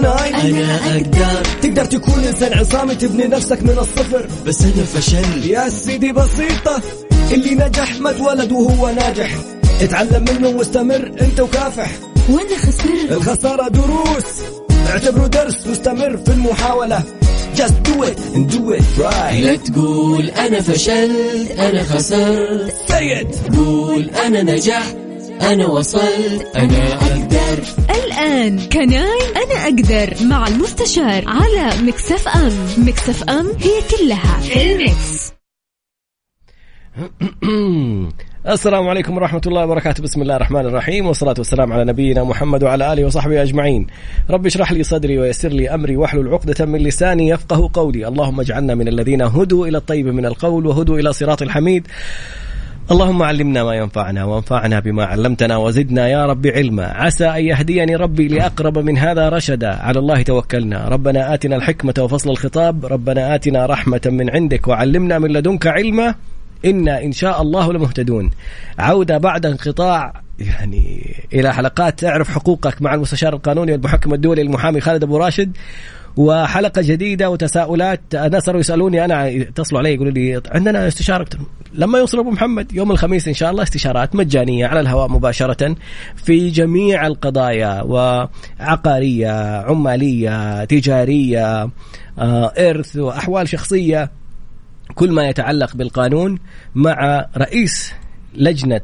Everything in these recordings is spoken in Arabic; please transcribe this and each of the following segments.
كناي أنا أقدر. تقدر تكون إنسان عصامي تبني نفسك من الصفر. بس أنا فشلت يا سيدي بسيطة اللي نجح ما اتولد وهو ناجح. اتعلم منه واستمر أنت وكافح. وأنا خسرت الخسارة دروس. اعتبره درس واستمر في المحاولة. Just do it and do it right. لا تقول أنا فشلت أنا خسرت. Say it. قول أنا نجحت أنا وصلت. أنا أقدر. الآن كناي أنا أقدر مع المستشار على مكسف أم. مكسف أم هي كلها في المكس السلام عليكم ورحمة الله وبركاته. بسم الله الرحمن الرحيم والصلاة والسلام على نبينا محمد وعلى آله وصحبه أجمعين. رب اشرح لي صدري ويسر لي أمري واحلل عقدة من لساني يفقه قولي. اللهم اجعلنا من الذين هدوا إلى الطيب من القول وهدوا إلى صراط الحميد. اللهم علمنا ما ينفعنا وانفعنا بما علمتنا وزدنا يا رب علما. عسى أن يهديني ربي لأقرب من هذا رشدا. على الله توكلنا. ربنا آتنا الحكمة وفصل الخطاب. ربنا آتنا رحمة من عندك وعلمنا من لدنك علما. إنا إن شاء الله لمهتدون. عودة بعد انقطاع. يعني إلى حلقات. أعرف حقوقك مع المستشار القانوني والمحكم الدولي المحامي خالد أبو راشد. وحلقة جديدة وتساؤلات. الناس صاروا يسألوني أنا يتصلوا علي يقولوا لي عندنا استشارة. لما يوصل أبو محمد يوم الخميس إن شاء الله استشارات مجانية على الهواء مباشرة في جميع القضايا وعقارية عمالية تجارية آه، إرث وأحوال شخصية. كل ما يتعلق بالقانون مع رئيس لجنة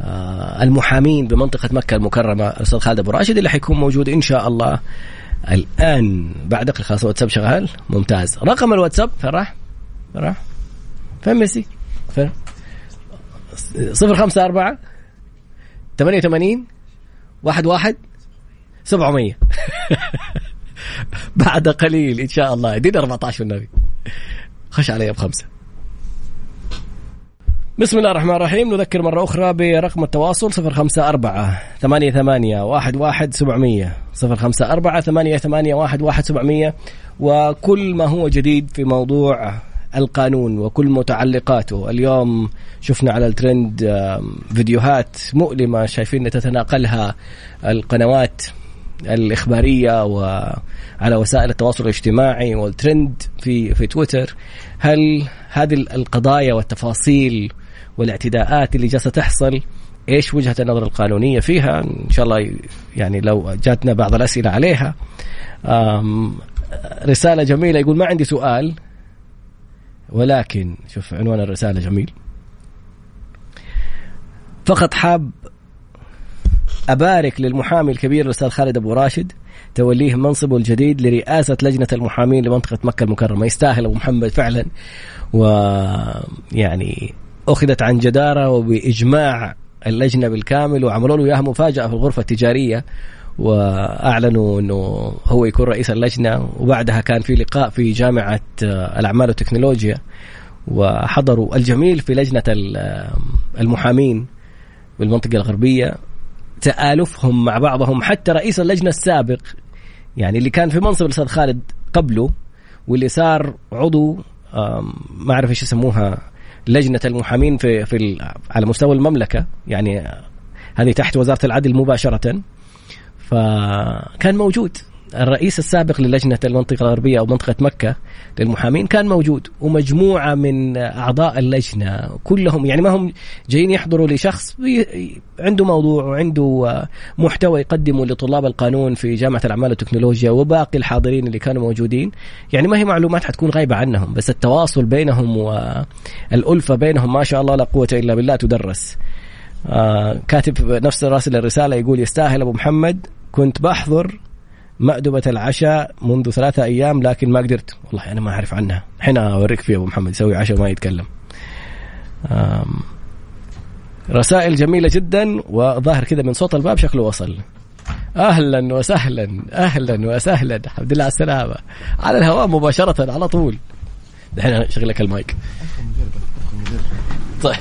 آه، المحامين بمنطقة مكة المكرمة الأستاذ خالد أبو راشد اللي حيكون موجود إن شاء الله. الآن بعد دقيقة خلاص الواتساب شغال ممتاز رقم الواتساب فين راح؟ فين راح؟ فين ميسي؟ فين؟ صفر خمسة أربعة ثمانية وثمانين واحد واحد سبعمية بعد قليل إن شاء الله ادينا 14 والنبي خش علي بخمسة بسم الله الرحمن الرحيم. نذكر مرة أخرى برقم التواصل صفر خمسة أربعة ثمانية ثمانية واحد واحد سبعمية صفر خمسة أربعة ثمانية ثمانية واحد واحد سبعمية وكل ما هو جديد في موضوع القانون وكل متعلقاته. اليوم شفنا على الترند فيديوهات مؤلمة شايفين تتناقلها القنوات الإخبارية وعلى وسائل التواصل الاجتماعي والترند في في تويتر. هل هذه القضايا والتفاصيل والاعتداءات اللي جالسة تحصل إيش وجهة النظر القانونية فيها؟ إن شاء الله يعني لو جاتنا بعض الأسئلة عليها. آم، رسالة جميلة يقول ما عندي سؤال ولكن شوف عنوان الرسالة جميل. فقط حاب أبارك للمحامي الكبير الأستاذ خالد أبو راشد توليه منصبه الجديد لرئاسة لجنة المحامين لمنطقة مكة المكرمة. يستاهل أبو محمد فعلا ويعني أخذت عن جدارة وبإجماع اللجنة بالكامل وعملوا له إياها مفاجأة في الغرفة التجارية وأعلنوا إنه هو يكون رئيس اللجنة وبعدها كان في لقاء في جامعة آه، الأعمال والتكنولوجيا وحضروا الجميل في لجنة ال- المحامين بالمنطقة الغربية. تآلفهم مع بعضهم حتى رئيس اللجنة السابق يعني اللي كان في منصب الأستاذ خالد قبله واللي صار عضو ما أعرف إيش يسموها لجنة المحامين في في على مستوى المملكة يعني هذه تحت وزارة العدل مباشرة. فكان موجود. الرئيس السابق للجنة المنطقة الغربية أو منطقة مكة للمحامين كان موجود ومجموعة من أعضاء اللجنة كلهم يعني ما هم جايين يحضروا لشخص عنده موضوع وعنده آه، محتوى يقدمه لطلاب القانون في جامعة الأعمال والتكنولوجيا وباقي الحاضرين اللي كانوا موجودين. يعني ما هي معلومات حتكون غايبة عنهم بس التواصل بينهم والألفة بينهم ما شاء الله لا قوة إلا بالله تدرس. آه كاتب نفس راسل الرسالة يقول يستاهل أبو محمد كنت بحضر مأدبة العشاء منذ ثلاثة أيام لكن ما قدرت. والله أنا ما أعرف عنها. حين أوريك فيه أبو محمد يسوي عشاء وما يتكلم. رسائل جميلة جدا وظاهر كذا من صوت الباب شكله وصل. أهلا وسهلا أهلا وسهلا. الحمد لله على السلامة. على الهواء مباشرة على طول. دحين أشغل لك المايك. طيب.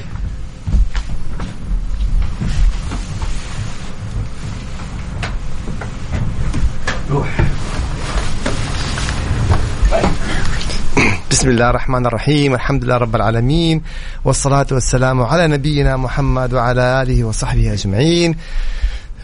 بسم الله الرحمن الرحيم الحمد لله رب العالمين والصلاة والسلام على نبينا محمد وعلى آله وصحبه أجمعين.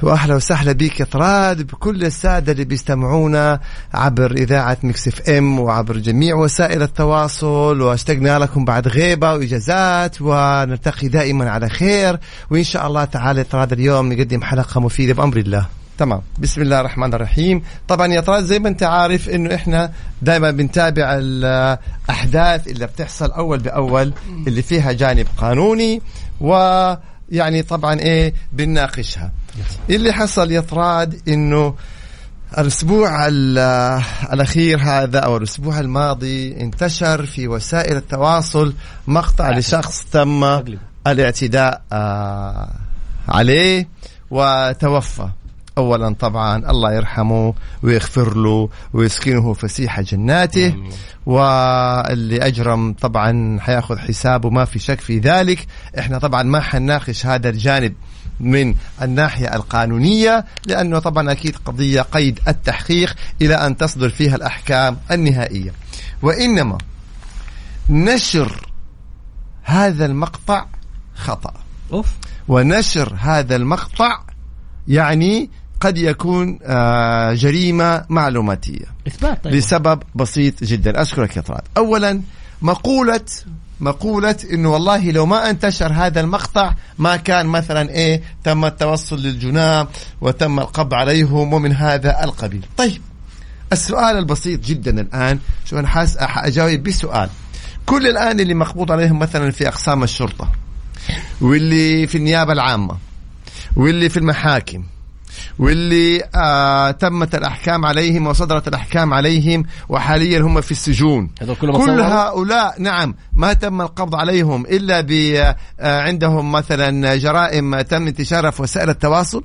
وأهلا وسهلا بك يا طراد بكل السادة اللي بيستمعونا عبر إذاعة مكس إف إم وعبر جميع وسائل التواصل. واشتقنا لكم بعد غيبة وإجازات ونلتقي دائما على خير. وإن شاء الله تعالى طراد اليوم نقدم حلقة مفيدة بأمر الله. تمام. بسم الله الرحمن الرحيم. طبعا يا طراد زي ما أنت عارف إنه إحنا دائما بنتابع الأحداث اللي بتحصل أول بأول اللي فيها جانب قانوني ويعني طبعا إيه بنناقشها. اللي حصل يا طراد إنه الأسبوع ال- الأخير هذا أو الأسبوع الماضي انتشر في وسائل التواصل مقطع لشخص تم الاعتداء آه، عليه وتوفى. اولا طبعا الله يرحمه ويغفر له ويسكنه فسيح جناته. واللي أجرم طبعا حيأخذ حسابه ما في شك في ذلك. إحنا طبعا ما حنناقش هذا الجانب من الناحية القانونية لأنه طبعا أكيد قضية قيد التحقيق إلى أن تصدر فيها الأحكام النهائية. وإنما نشر هذا المقطع خطأ. أوف. ونشر هذا المقطع يعني قد يكون آه، جريمة معلوماتية. إثبات طيب. لسبب بسيط جدا. أشكرك يا طراد أولا مقولة مقولة إنه والله لو ما انتشر هذا المقطع ما كان مثلا إيه تم التوصل للجناه وتم القبض عليهم ومن هذا القبيل. طيب السؤال البسيط جدا الآن. شو أنا حاس أجاوب بسؤال. كل الآن اللي مقبوض عليهم مثلا في أقسام الشرطة واللي في النيابة العامة واللي في المحاكم واللي آه تمت الأحكام عليهم وصدرت الأحكام عليهم وحاليا هم في السجون. كل صوروا؟ هؤلاء نعم ما تم القبض عليهم إلا ب آه، عندهم مثلا جرائم تم انتشارها في وسائل التواصل.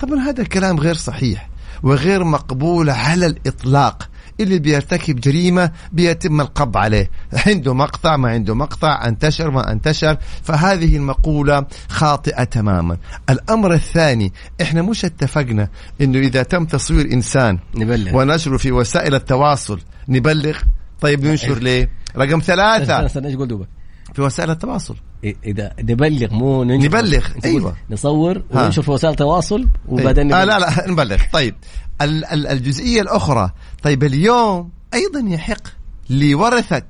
طبعا هذا الكلام غير صحيح وغير مقبول على الإطلاق. اللي بيرتكب جريمة بيتم القبض عليه. عنده مقطع ما عنده مقطع انتشر ما انتشر. فهذه المقولة خاطئة تماما. الأمر الثاني إحنا مش اتفقنا أنه إذا تم تصوير إنسان نبلغ. ونشره في وسائل التواصل نبلغ؟ طيب ننشر ليه؟ رقم ثلاثة. استنى إيش قول دوبك في وسائل التواصل. إيه- إذا نبلغ مو ننشر نبلغ، أيوة. نصور. وننشر في وسائل التواصل وبعدين آه نبلغ. لا لا نبلغ. طيب. ال- ال- الجزئية الأخرى. طيب اليوم أيضا يحق لورثة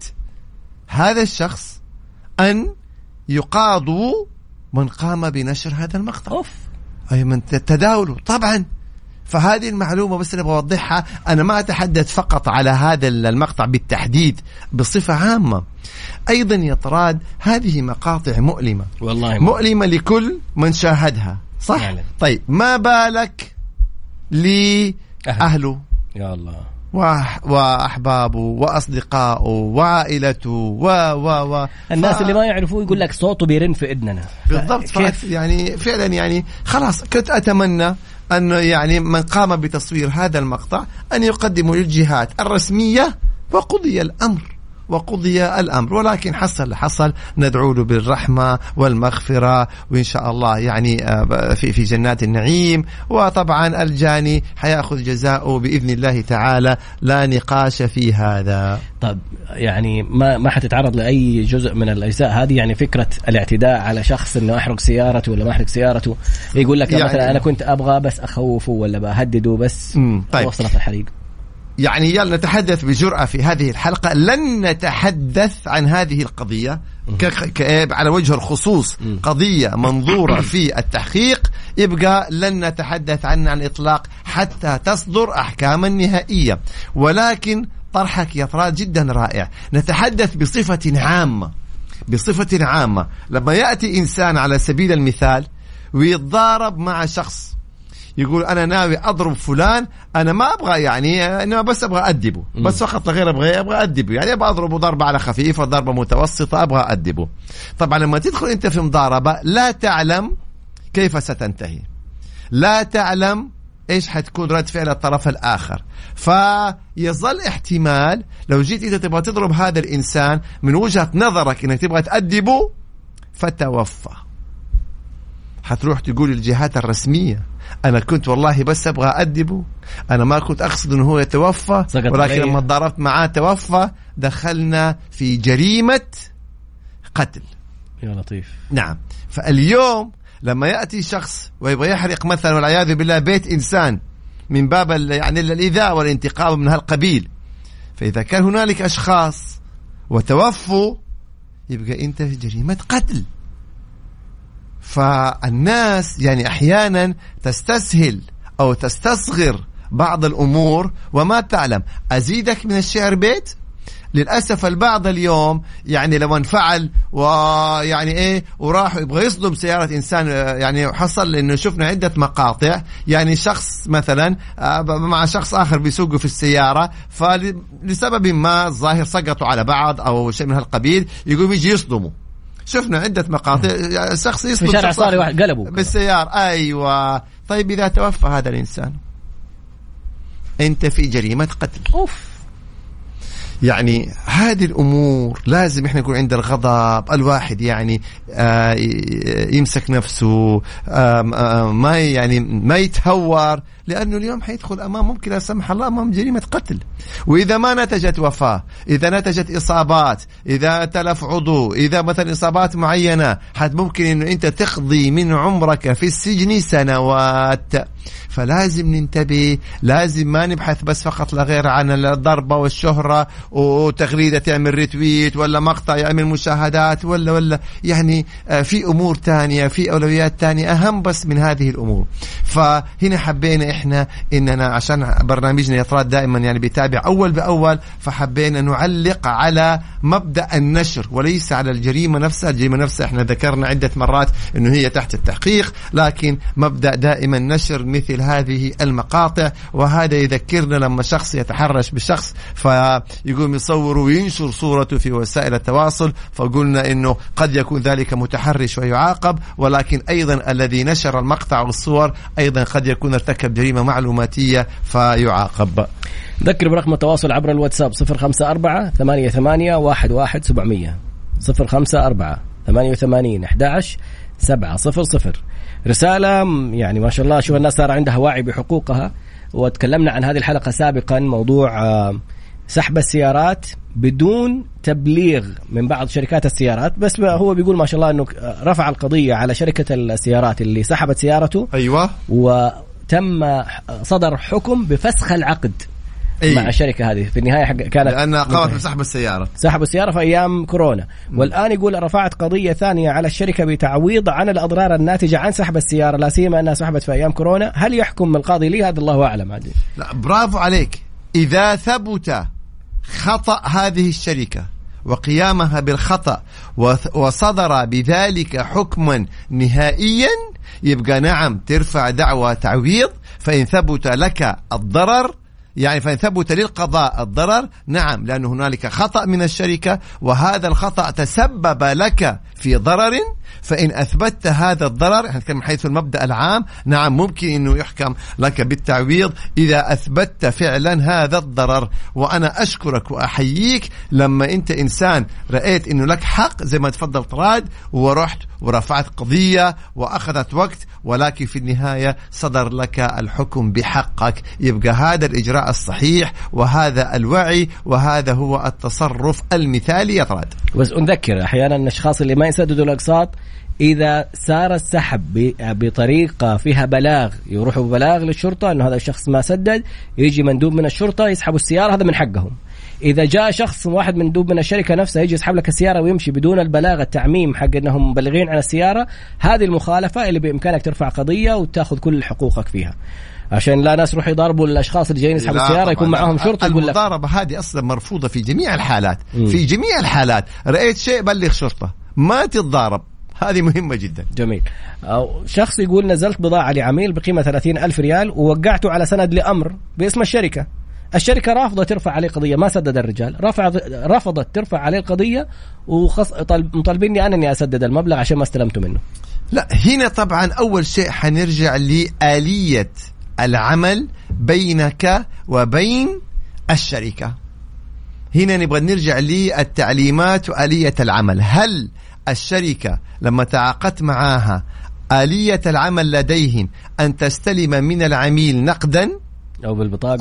هذا الشخص أن يقاضوا من قام بنشر هذا المقطع. أوف. أي من تداوله. طبعا. فهذه المعلومة بس أنا بوضحها أنا ما أتحدث فقط على هذا المقطع بالتحديد بصفة عامة أيضا يا طراد هذه مقاطع مؤلمة والله ما. مؤلمة لكل من شاهدها صح؟ فعلا. طيب ما بالك لأهله يا الله وأحبابه وأصدقائه وعائلته و و و الناس ف- اللي ما يعرفوه يقول لك صوته بيرن في اذننا بالضبط كيف كيف؟ يعني فعلا يعني خلاص كنت أتمنى انه يعني من قام بتصوير هذا المقطع أن يقدمه للجهات الرسمية وقضي الأمر. وقضي الأمر ولكن حصل حصل. ندعو له بالرحمة والمغفرة وإن شاء الله يعني آه، في في جنات النعيم. وطبعا الجاني حيأخذ جزاؤه بإذن الله تعالى. لا نقاش في هذا. طب يعني ما ما حتتعرض لأي جزء من الأجزاء؟ هذه يعني فكرة الاعتداء على شخص إنه أحرق سيارته ولا ما أحرق سيارته. يقول لك يعني- مثلا أنا كنت أبغى بس أخوفه ولا بهدده بس. طيب. وصلت الحريق. يعني يلا نتحدث بجرأة في هذه الحلقة. لن نتحدث عن هذه القضية على وجه الخصوص قضية منظورة في التحقيق. يبقى لن نتحدث عنها عن الإطلاق حتى تصدر أحكاما نهائية. ولكن طرحك يا طراد جدا رائع. نتحدث بصفة عامة بصفة عامة. لما يأتي إنسان على سبيل المثال ويتضارب مع شخص يقول أنا ناوي أضرب فلان أنا ما أبغى يعني انما بس أبغى أدبه. بس فقط لا غير أبغى أبغى أدبه. يعني أبغى أضربه ضربة على خفيفة ضربة متوسطة أبغى أدبه. طبعا لما تدخل أنت في مضاربة لا تعلم كيف ستنتهي. لا تعلم إيش حتكون رد فعل الطرف الآخر. فيظل احتمال لو جيت انت تبغى تضرب هذا الإنسان من وجهة نظرك إنك تبغى تأدبه فتوفى. حتروح تقول للجهات الرسمية. أنا كنت والله بس أبغى أدبه أنا ما كنت أقصد أنه هو يتوفى ولكن. لما ضربت معاه توفى دخلنا في جريمة قتل. يا لطيف. نعم. فاليوم لما يأتي شخص ويبغى يحرق مثلا والعياذ بالله بيت إنسان من باب يعني الإيذاء والانتقام من هالقبيل فإذا كان هنالك أشخاص وتوفوا يبقى أنت في جريمة قتل. فالناس يعني أحيانا تستسهل أو تستصغر بعض الأمور وما تعلم. أزيدك من الشعر بيت؟ للأسف البعض اليوم يعني لو انفعل ويعني إيه وراح يبغى يصدم سيارة إنسان يعني حصل إنه شفنا عدة مقاطع. يعني شخص مثلا آه، مع شخص آخر بيسوقوا في السيارة فلسبب ما الظاهر سقطوا على بعض أو شيء من هالقبيل يقوم يجي يصدموا. شفنا عدة مقاطع. شخص يصدم في شارع صاري واحد قلبوا بالسيارة. أيوة. طيب إذا توفى هذا الإنسان أنت في جريمة قتل. أوف. يعني هذه الأمور لازم إحنا يكون عند الغضب الواحد يعني آه يمسك نفسه آم ما يعني ما يتهور لأنه اليوم حيدخل أمام ممكن لا سمح الله أمام جريمة قتل. وإذا ما نتجت وفاة إذا نتجت إصابات إذا تلف عضو إذا مثلا إصابات معينة حت ممكن إنه أنت تقضي من عمرك في السجن سنوات. فلازم ننتبه لازم ما نبحث بس فقط لا غير عن الضربة والشهرة وتغريدة تعمل ريتويت ولا مقطع يعمل مشاهدات ولا ولا. يعني آه، في أمور تانية في أولويات تانية أهم بس من هذه الأمور. فهنا حبينا إحنا إننا عشان برنامجنا يطراد دائما يعني بيتابع أول بأول فحبينا نعلق على مبدأ النشر وليس على الجريمة نفسها. الجريمة نفسها إحنا ذكرنا عدة مرات إنه هي تحت التحقيق لكن مبدأ دائما نشر مثل هذه المقاطع وهذا يذكرنا لما شخص يتحرش بشخص فيقوم يصور وينشر صورته في وسائل التواصل فقلنا إنه قد يكون ذلك متحرش ويعاقب ولكن أيضا الذي نشر المقطع والصور أيضا قد يكون ارتكب جريمة معلوماتية فيعاقب. ذكر برقم التواصل عبر الواتساب 054 88 11 700 054 88 11 700 رسالة م- يعني ما شاء الله شوف الناس صار عندها وعي بحقوقها. وتكلمنا عن هذه الحلقة سابقا موضوع آه، سحب السيارات بدون تبليغ من بعض شركات السيارات. بس هو بيقول ما شاء الله إنه آه، رفع القضية على شركة السيارات اللي سحبت سيارته. أيوه. وتم صدر حكم بفسخ العقد. أي. مع الشركة هذه. في النهاية حق كانت لأنها قامت بسحب السيارة. سحبوا السيارة في أيام كورونا. والآن يقول رفعت قضية ثانية على الشركة بتعويض عن الأضرار الناتجة عن سحب السيارة. لا سيما أنها سحبت في أيام كورونا. هل يحكم القاضي لي؟ هذا الله أعلم. هذه لا برافو عليك. إذا ثبت خطأ هذه الشركة وقيامها بالخطأ وث- وصدر بذلك حكما نهائيا يبقى نعم ترفع دعوى تعويض فإن ثبت لك الضرر يعني فإن ثبت للقضاء الضرر نعم لأن هنالك خطأ من الشركة وهذا الخطأ تسبب لك في ضرر فإن أثبتت هذا الضرر نتكلم من حيث المبدأ العام نعم ممكن أنه يحكم لك بالتعويض إذا أثبتت فعلا هذا الضرر. وأنا أشكرك وأحييك لما أنت إنسان رأيت أنه لك حق زي ما تفضل طراد ورحت ورفعت قضية وأخذت وقت ولكن في النهاية صدر لك الحكم بحقك. يبقى هذا الإجراء الصحيح وهذا الوعي وهذا هو التصرف المثالي يا طراد بس نذكر أحيانا الأشخاص اللي ما يسددوا الأقساط إذا صار السحب بطريقة فيها بلاغ يروحوا ببلاغ للشرطة إنه هذا الشخص ما سدد يجي مندوب من الشرطة يسحبوا السيارة هذا من حقهم. إذا جاء شخص واحد مندوب من الشركة نفسها يجي يسحب لك السيارة ويمشي بدون البلاغ التعميم حق إنهم مبلغين عن السيارة هذه المخالفة اللي بإمكانك ترفع قضية وتأخذ كل حقوقك فيها. عشان لا ناس يروحوا يضربوا الأشخاص اللي جايين يسحبوا السيارة. يكون معاهم شرطة يقول لك المضاربة هذه أصلا مرفوضة في جميع الحالات مم. في جميع الحالات. رأيت شيء بلغ شرطة. ما تتضارب. هذه مهمة جدا. جميل. أو شخص يقول نزلت بضاعة لعميل بقيمة 30 ألف ريال ووقعته على سند لأمر باسم الشركة. الشركة رافضة ترفع عليه قضية ما سدد الرجال. رفع رفضت ترفع عليه القضية ومطالبيني أنا أني أسدد المبلغ عشان ما استلمته منه. لا هنا طبعا أول شيء حنرجع لآلية العمل بينك وبين الشركة. هنا نبغى نرجع للتعليمات وآلية العمل. هل الشركة لما تعاقدت معاها آلية العمل لديهم أن تستلم من العميل نقدا؟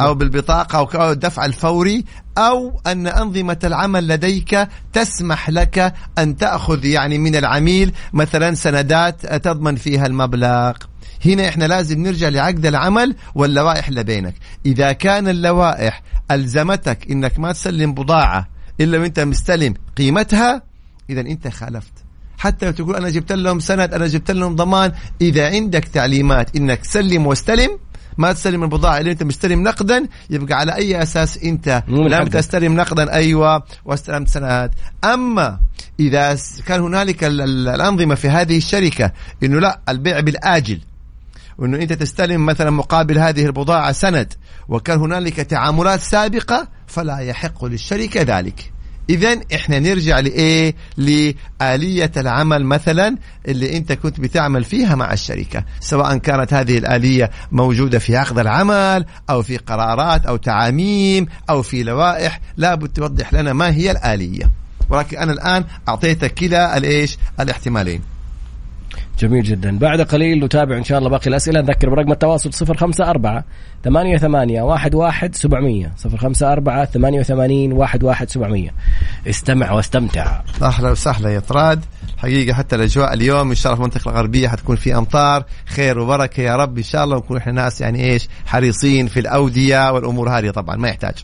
أو بالبطاقة. أو ك- أو الدفع الفوري أو أن أنظمة العمل لديك تسمح لك أن تأخذ يعني من العميل مثلا سندات تضمن فيها المبلغ. هنا إحنا لازم نرجع لعقد العمل واللوائح اللي بينك. إذا كان اللوائح ألزمتك إنك ما تسلم بضاعة إلا وأنت مستلم قيمتها إذا أنت خالفت. حتى لو تقول أنا جبت لهم سند أنا جبت لهم ضمان إذا عندك تعليمات إنك سلم واستلم ما تستلم البضاعة اللي أنت مستلم نقدا يبقى على أي أساس أنت لم. تستلم نقدا. أيوه واستلمت سند أما إذا كان هنالك ال- ال- الأنظمة في هذه الشركة إنه لا البيع بالآجل. وإنه أنت تستلم مثلا مقابل هذه البضاعة سند وكان هنالك تعاملات سابقة فلا يحق للشركة ذلك. اذا إحنا نرجع لإيه؟ لآلية العمل مثلا اللي أنت كنت بتعمل فيها مع الشركة سواء كانت هذه الآلية موجودة في عقد العمل أو في قرارات أو تعاميم أو في لوائح لابد توضح لنا ما هي الآلية. ولكن أنا الآن أعطيتك كلا الإيش؟ الاحتمالين. جميل جدا. بعد قليل نتابع إن شاء الله باقي الأسئلة. نذكر برقم التواصل 054 88 11 700 054 88 11 700 استمع واستمتع. أهلا وسهلا يا طراد. حقيقة حتى الأجواء اليوم إن شاء الله في المنطقة الغربية حتكون في أمطار خير وبركة يا رب إن شاء الله. ونكون إحنا ناس يعني إيش حريصين في الأودية والأمور هذه طبعا ما يحتاج.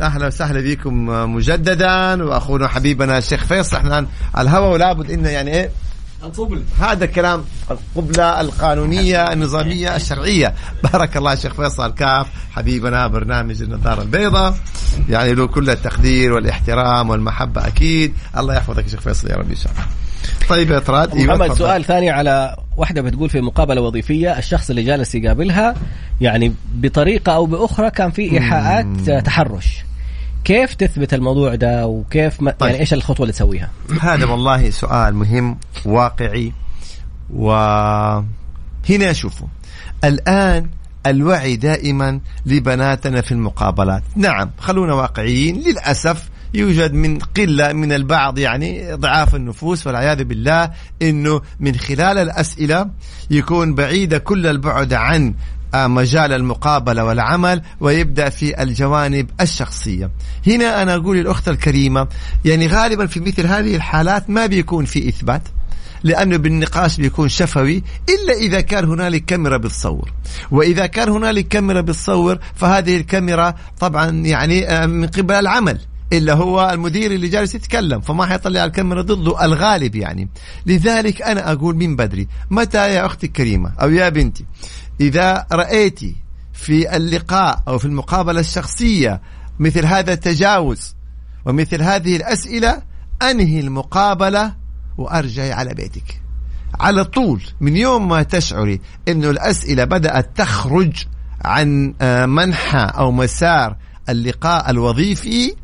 أهلا وسهلا بكم مجددا. وأخونا حبيبنا الشيخ فيصل إحنا على الهواء ولابد إنه يعني إيه القبل. هذا الكلام القبلة القانونية النظامية الشرعية. بارك الله شيخ فيصل كاف حبيبنا برنامج النظارة البيضاء. يعني له كل التقدير والاحترام والمحبة أكيد. الله يحفظك يا شيخ فيصل يا رب إن شاء الله. طيب يا طراد محمد. سؤال ثاني على واحدة بتقول في مقابلة وظيفية الشخص اللي جالس يقابلها يعني بطريقة أو بأخرى كان في إيحاءات تحرش. كيف تثبت الموضوع ده وكيف ما طيب. يعني إيش الخطوة اللي تسويها؟ هذا والله سؤال مهم واقعي وهنا شوفوا الآن الوعي دائما لبناتنا في المقابلات نعم خلونا واقعيين للأسف يوجد من قلة من البعض يعني ضعاف النفوس والعياذ بالله إنه من خلال الأسئلة يكون بعيده كل البعد عن مجال المقابلة والعمل ويبدأ في الجوانب الشخصية. هنا أنا أقول للأخت الكريمة يعني غالبا في مثل هذه الحالات ما بيكون في إثبات لأنه بالنقاش بيكون شفوي إلا إذا كان هنالك كاميرا بتصور وإذا كان هنالك كاميرا بتصور فهذه الكاميرا طبعا يعني آه، من قبل العمل إلا هو المدير اللي جالس يتكلم فما حيطلع الكاميرا ضده الغالب يعني. لذلك أنا أقول من بدري متى يا أختي الكريمة أو يا بنتي إذا رأيتي في اللقاء أو في المقابلة الشخصية مثل هذا التجاوز ومثل هذه الأسئلة أنهي المقابلة وأرجعي على بيتك. على طول من يوم ما تشعري أنه الأسئلة بدأت تخرج عن آه، منحى أو مسار اللقاء الوظيفي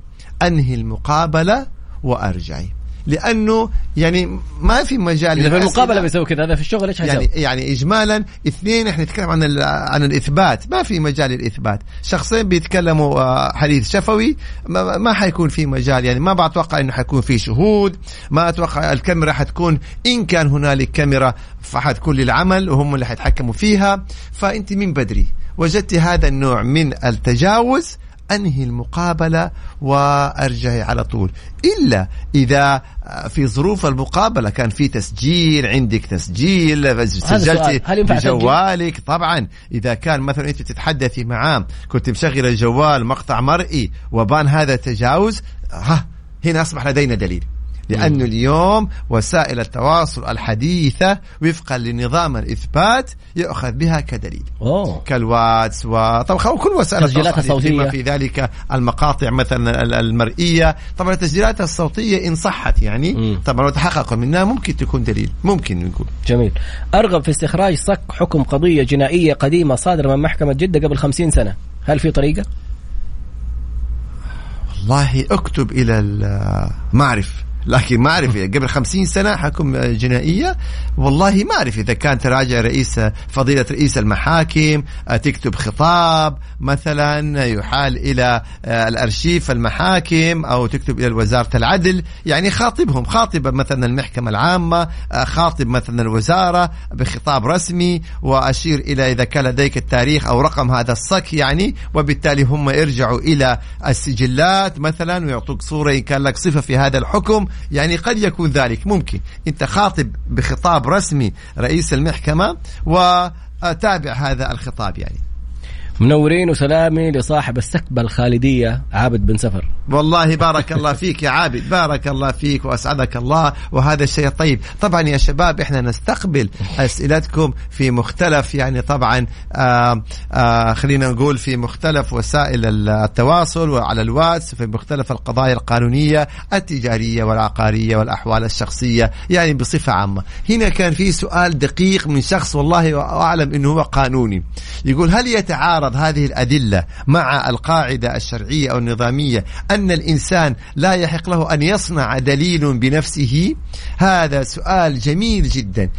أنهي المقابلة وأرجعي. لأنه يعني ما في مجال إذا في. المقابلة بيسوي كذا هذا في الشغل إيش يعني؟ يعني اجمالا اثنين إحنا نتكلم عن عن الإثبات. ما في مجال للإثبات. شخصين بيتكلموا آه، حديث شفوي ما, ما حيكون في مجال. يعني ما بتوقع إنه حيكون في شهود. ما أتوقع الكاميرا حتكون إن كان هنالك كاميرا فحتكون للعمل وهم اللي حيتحكموا فيها. فأنت من بدري وجدت هذا النوع من التجاوز. أنهي المقابلة وأرجعي على طول إلا إذا في ظروف المقابلة كان في تسجيل عندك تسجيل. سجلتي؟ بجوالك طبعا إذا كان مثلا أنت تتحدثي معاه كنت مشغل الجوال مقطع مرئي وبان هذا التجاوز ها هنا أصبح لدينا دليل لأنه اليوم وسائل التواصل الحديثة وفقا لنظام الإثبات يؤخذ بها كدليل. أوه. كالواتس وطبعا كل وسائل التواصل الصوتية. بما في ذلك المقاطع مثلا ال- المرئية. طبعا التسجيلات الصوتية إن صحت يعني مم. طبعا لو تحقق منها ممكن تكون دليل. ممكن نقول. جميل. أرغب في استخراج صك حكم قضية جنائية قديمة صادرة من محكمة جدة قبل خمسين سنة. هل في طريقة؟ والله أكتب إلى ما أعرف لكن ما أعرف قبل خمسين سنة حكم جنائية. والله ما أعرف إذا كان تراجع رئيس فضيلة رئيس المحاكم تكتب خطاب مثلا يحال إلى الأرشيف المحاكم أو تكتب إلى وزارة العدل. يعني خاطبهم خاطب مثلا المحكمة العامة خاطب مثلا الوزارة بخطاب رسمي وأشير إلى إذا كان لديك التاريخ أو رقم هذا الصك يعني. وبالتالي هم يرجعوا إلى السجلات مثلا ويعطوك صورة إن كان لك صفة في هذا الحكم. يعني قد يكون ذلك. ممكن. انت خاطب بخطاب رسمي رئيس المحكمة وتابع هذا الخطاب يعني. منورين وسلامي لصاحب السكبة الخالدية عابد بن سفر. والله بارك الله فيك يا عابد بارك الله فيك وأسعدك الله وهذا الشيء طيب. طبعا يا شباب إحنا نستقبل أسئلتكم في مختلف يعني طبعا آآ آآ خلينا نقول في مختلف وسائل التواصل وعلى الواتس في مختلف القضايا القانونية التجارية والعقارية والأحوال الشخصية يعني بصفة عامة. هنا كان في سؤال دقيق من شخص والله أعلم إنه هو قانوني. يقول هل يتعارض هذه الأدلة مع القاعدة الشرعية أو النظامية أن الإنسان لا يحق له أن يصنع دليل بنفسه؟ هذا سؤال جميل جدا.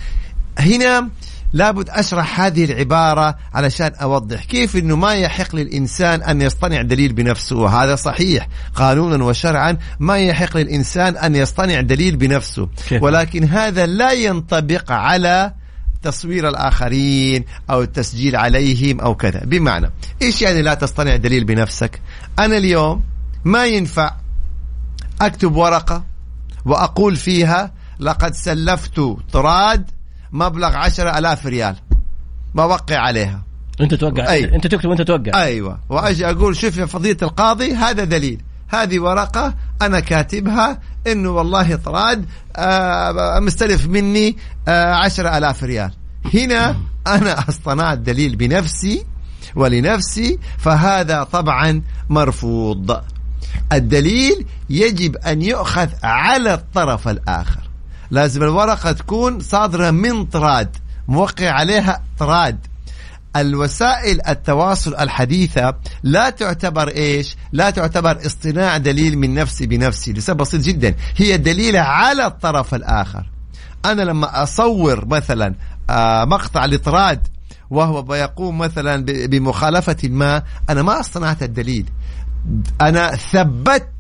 هنا لابد أشرح هذه العبارة علشان أوضح كيف أنه ما يحق للإنسان أن يصطنع دليل بنفسه وهذا صحيح قانونا وشرعا ما يحق للإنسان أن يصطنع دليل بنفسه. ولكن هذا لا ينطبق على تصوير الآخرين أو التسجيل عليهم أو كذا. بمعنى إيش يعني لا تصطنع دليل بنفسك؟ أنا اليوم ما ينفع أكتب ورقة وأقول فيها لقد سلفت طراد مبلغ عشرة ألاف ريال. بوقع عليها. أنت توقع أي. أنت تكتب وأنت توقع. أيوة. وأجي أقول شوف يا فضيلة القاضي هذا دليل. هذه ورقة أنا كاتبها إنه والله طراد آه مستلف مني آه عشرة ألاف ريال. هنا أنا أصطنعت دليل بنفسي ولنفسي فهذا طبعا مرفوض. الدليل يجب أن يؤخذ على الطرف الآخر. لازم الورقة تكون صادرة من طراد موقع عليها طراد. الوسائل التواصل الحديثة لا تعتبر إيش؟ لا تعتبر اصطناع دليل من نفسي بنفسي لسبب بسيط جدا. هي دليلة على الطرف الآخر. أنا لما أصور مثلا آه، مقطع لطراد وهو يقوم مثلا بمخالفة ما أنا ما اصطنعت الدليل. أنا ثبت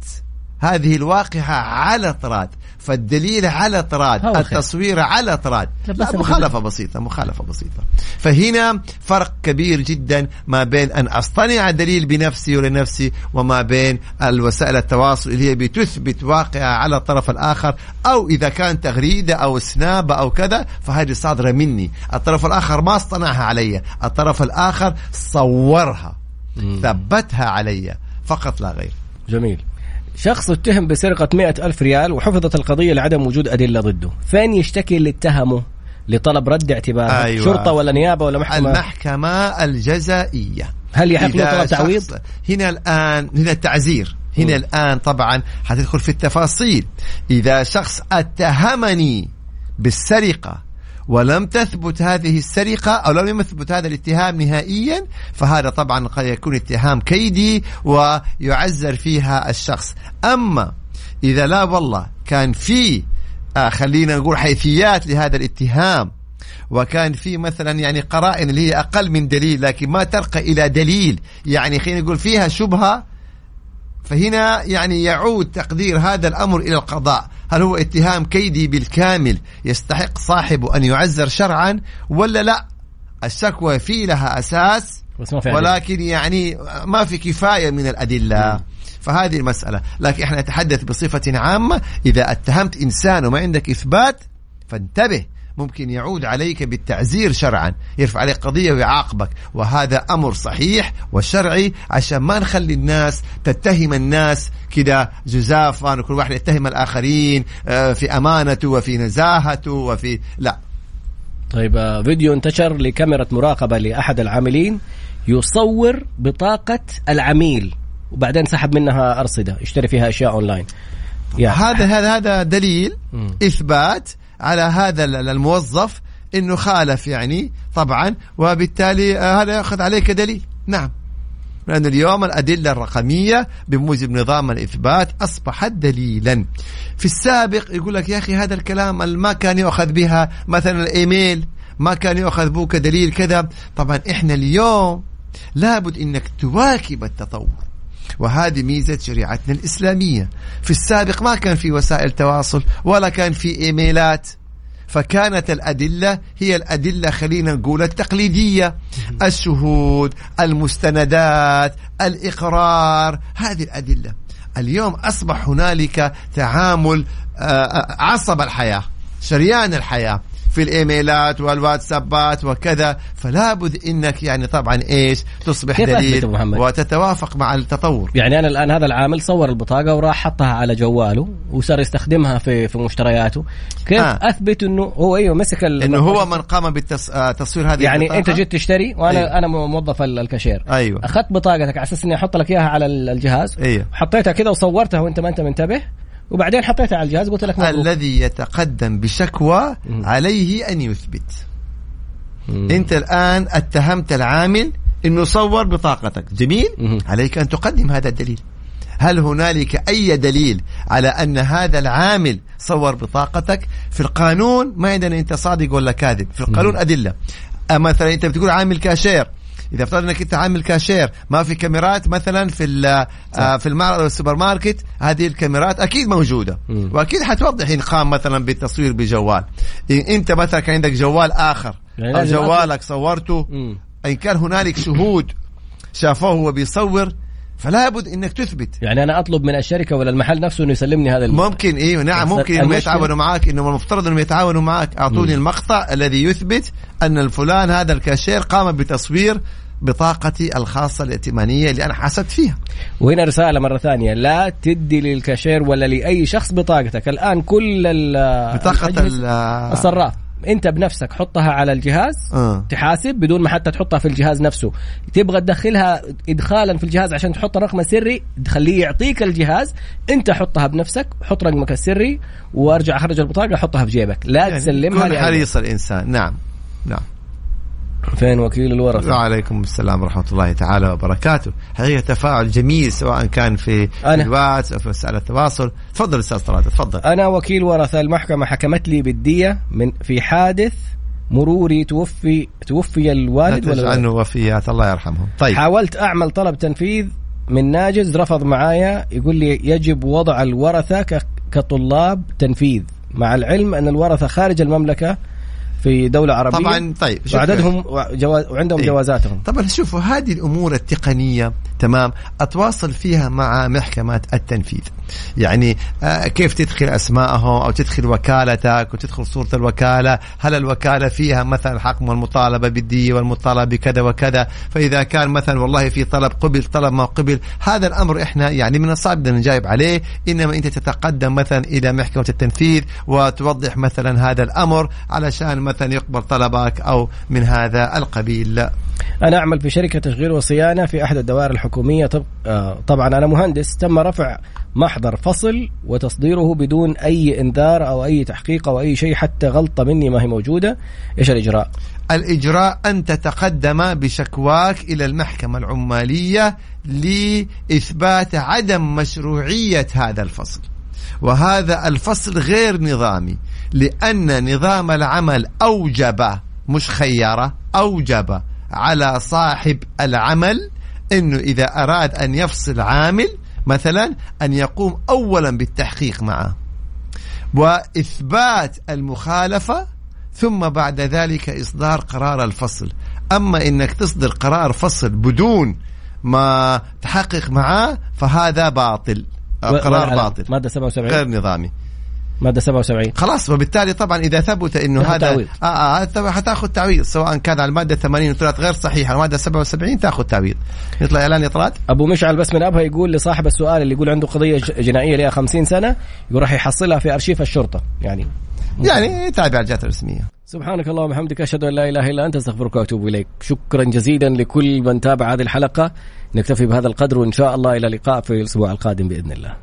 هذه الواقعة على طراد فالدليل على طراد التصوير على طراد لا مخالفة بسيطة مخالفة بسيطة. فهنا فرق كبير جدا ما بين أن أصطنع دليل بنفسي ولنفسي وما بين الوسائل التواصل اللي هي بتثبت واقعة على الطرف الآخر أو إذا كان تغريدة أو سناب أو كذا فهذه صادرة مني. الطرف الآخر ما اصطنعها علي الطرف الآخر صورها ثبتها علي فقط لا غير. جميل. شخص اتهم بسرقة مئة ألف ريال وحفظت القضية لعدم وجود أدلة ضده. فين يشتكي اللي اتهمه لطلب رد اعتبار أيوة. شرطة ولا نيابة ولا محكمة؟ المحكمة الجزائية. هل يحق له طلب تعويض؟ هنا الآن هنا التعزير هنا م. الآن طبعا حتدخل في التفاصيل. إذا شخص أتهمني بالسرقة ولم تثبت هذه السرقة أو لم يثبت هذا الاتهام نهائيا فهذا طبعا قد يكون اتهام كيدي ويعزر فيها الشخص. أما إذا لا والله كان في آه خلينا نقول حيثيات لهذا الاتهام وكان في مثلا يعني قرائن اللي هي أقل من دليل لكن ما ترقى إلى دليل يعني خلينا نقول فيها شبهة فهنا يعني يعود تقدير هذا الأمر إلى القضاء. هل هو اتهام كيدي بالكامل يستحق صاحبه أن يعزر شرعا ولا لا؟ الشكوى في لها أساس ولكن يعني ما في كفاية من الأدلة. فهذه المسألة. لكن إحنا نتحدث بصفة عامة. إذا اتهمت إنسان وما عندك إثبات فانتبه. ممكن يعود عليك بالتعزير شرعا يرفع عليك قضية ويعاقبك وهذا أمر صحيح وشرعي عشان ما نخلي الناس تتهم الناس كده جزافا وكل واحد يتهم الآخرين آه، في أمانته وفي نزاهته وفي لا. طيب آه، فيديو انتشر لكاميرا مراقبة لأحد العاملين يصور بطاقة العميل وبعدين سحب منها أرصدة يشتري فيها أشياء أونلاين. يعني هذا هذا هذا دليل م. إثبات على هذا الموظف إنه خالف يعني طبعا وبالتالي آه، هذا يأخذ عليك دليل. نعم. لأن اليوم الأدلة الرقمية بموجب نظام الإثبات أصبحت دليلا. في السابق يقول لك يا أخي هذا الكلام ما كان يؤخذ بها. مثلا الإيميل ما كان يؤخذ به كدليل كذا. طبعا إحنا اليوم لابد إنك تواكب التطور. وهذه ميزة شريعتنا الإسلامية. في السابق ما كان في وسائل تواصل ولا كان في إيميلات. فكانت الأدلة هي الأدلة خلينا نقول التقليدية. الشهود المستندات الإقرار هذه الأدلة. اليوم أصبح هنالك تعامل آه، آه، عصب الحياة شريان الحياة. في الإيميلات والواتسابات وكذا فلا بد إنك يعني طبعا إيش تصبح دليل؟ وتتوافق مع التطور يعني أنا الآن هذا العامل صور البطاقة وراح حطها على جواله وصار يستخدمها في في مشترياته كيف آه. آه. أثبت إنه هو أيوه مسك ال- إنه هو من قام بتصوير هذه يعني البطاقة. أنت جيت تشتري وأنا أيوه. أنا موظف ال- الكاشير أيوه أخذت بطاقتك على أساس إني أحط لك إياها على ال- الجهاز أيوه حطيتها كذا وصورتها وأنت ما أنت منتبه وبعدين حطيتها على الجهاز قلت لك مبروك. الذي يتقدم بشكوى مم. عليه أن يثبت مم. أنت الآن اتهمت العامل إنه صور بطاقتك جميل مم. عليك أن تقدم هذا الدليل هل هنالك أي دليل على أن هذا العامل صور بطاقتك في القانون ما عندنا أنت صادق ولا كاذب في القانون أدلة أه مثلا أنت بتقول عامل كاشير إذا افترض إنك أنت عامل كاشير ما في كاميرات مثلا في آه، في المعرض السوبر ماركت هذه الكاميرات أكيد موجودة. وأكيد حتوضح ان قام مثلا بالتصوير بجوال إن أنت مثلا كان عندك جوال آخر يعني أو جوالك صورته. إن كان هنالك شهود شافوه وهو بيصور فلا بد إنك تثبت. يعني أنا أطلب من الشركة ولا المحل نفسه إنه يسلمني هذا ممكن أيوه نعم ممكن إنهم يتعاونوا معك انه المفترض إنهم يتعاونوا معك أعطوني المقطع الذي يثبت أن الفلان هذا الكاشير قام بتصوير بطاقتي الخاصة الائتمانية اللي أنا حاسبت فيها. وهنا رسالة مرة ثانية. لا تدي للكاشير ولا لأي شخص بطاقتك. الآن كل ال- بطاقة الصراف. انت بنفسك حطها على الجهاز آه. تحاسب بدون ما حتى تحطها في الجهاز نفسه. تبغى تدخلها ادخالا في الجهاز عشان تحط الرقم السري تخليه يعطيك الجهاز انت حطها بنفسك حط رقمك السري وارجع أخرج البطاقة حطها في جيبك. لا يعني تسلمها كن. حريص الإنسان. نعم. نعم. فين وكيل الورثة؟ وعليكم السلام ورحمة الله تعالى وبركاته. حقيقة تفاعل جميل سواء كان في أنا. الواتس أو في وسائل التواصل. تفضل أستاذ طلال تفضل. أنا وكيل ورثة المحكمة حكمت لي بالدية من في حادث مروري توفي توفي الوالد ولا؟ عنه وفيات الله يرحمهم. طيب. حاولت أعمل طلب تنفيذ من ناجز رفض معايا يقول لي يجب وضع الورثة ك- كطلاب تنفيذ. مع العلم أن الورثة خارج المملكة في دولة عربية. طبعا طيب وعددهم وعندهم إيه. جوازاتهم. طبعا شوفوا هذه الأمور التقنية تمام؟ أتواصل فيها مع محكمه التنفيذ. يعني آه كيف تدخل اسماءهم أو تدخل وكالتك وتدخل صورة الوكالة؟ هل الوكالة فيها مثلا الحق والمطالبة بالديه والمطالبة بكذا وكذا؟ فإذا كان مثلا والله في طلب قبل طلب ما قبل هذا الأمر إحنا يعني من الصعب ان نجاوب عليه. إنما أنت تتقدم مثلا إلى محكمة التنفيذ وتوضح مثلا هذا الأمر علشان مثلا يقبل طلبك أو من هذا القبيل. أنا أعمل في شركة تشغيل وصيانة في أحد الدوائر الحكومية. طب آه طبعا أنا مهندس. تم رفع محضر فصل وتصديره بدون أي إنذار أو أي تحقيق أو أي شيء حتى غلطه مني ما هي موجودة. إيش الإجراء؟ الإجراء أن تتقدم بشكواك إلى المحكمة العمالية لإثبات عدم مشروعية هذا الفصل. وهذا الفصل غير نظامي لأن نظام العمل أوجب مش خيارة أوجب على صاحب العمل أنه إذا أراد أن يفصل عامل مثلا أن يقوم أولا بالتحقيق معه. وإثبات المخالفة ثم بعد ذلك إصدار قرار الفصل. أما إنك تصدر قرار فصل بدون ما تحقق معاه فهذا باطل قرار باطل. مادة 77 غير نظامي. مادة 77 خلاص وبالتالي طبعا إذا ثبت إنه هذا تعويض. آه آه طبعا حتأخذ تعويض سواء كان على المادة 80 وطلعت غير صحيحة المادة 77 تأخذ تعويض. يطلع إعلان اطراد أبو مشعل بس من أبها يقول لصاحب السؤال اللي يقول عنده قضية جنائية لها 50 سنة يقول راح يحصلها في أرشيف الشرطة. يعني يعني تابع الجهات الرسميه سبحانك اللهم وبحمدك أشهد أن لا إله إلا أنت أستغفرك وأتوب إليك. شكرا جزيلا لكل من تابع هذه الحلقة. نكتفي بهذا القدر وإن شاء الله إلى اللقاء في الأسبوع القادم بإذن الله.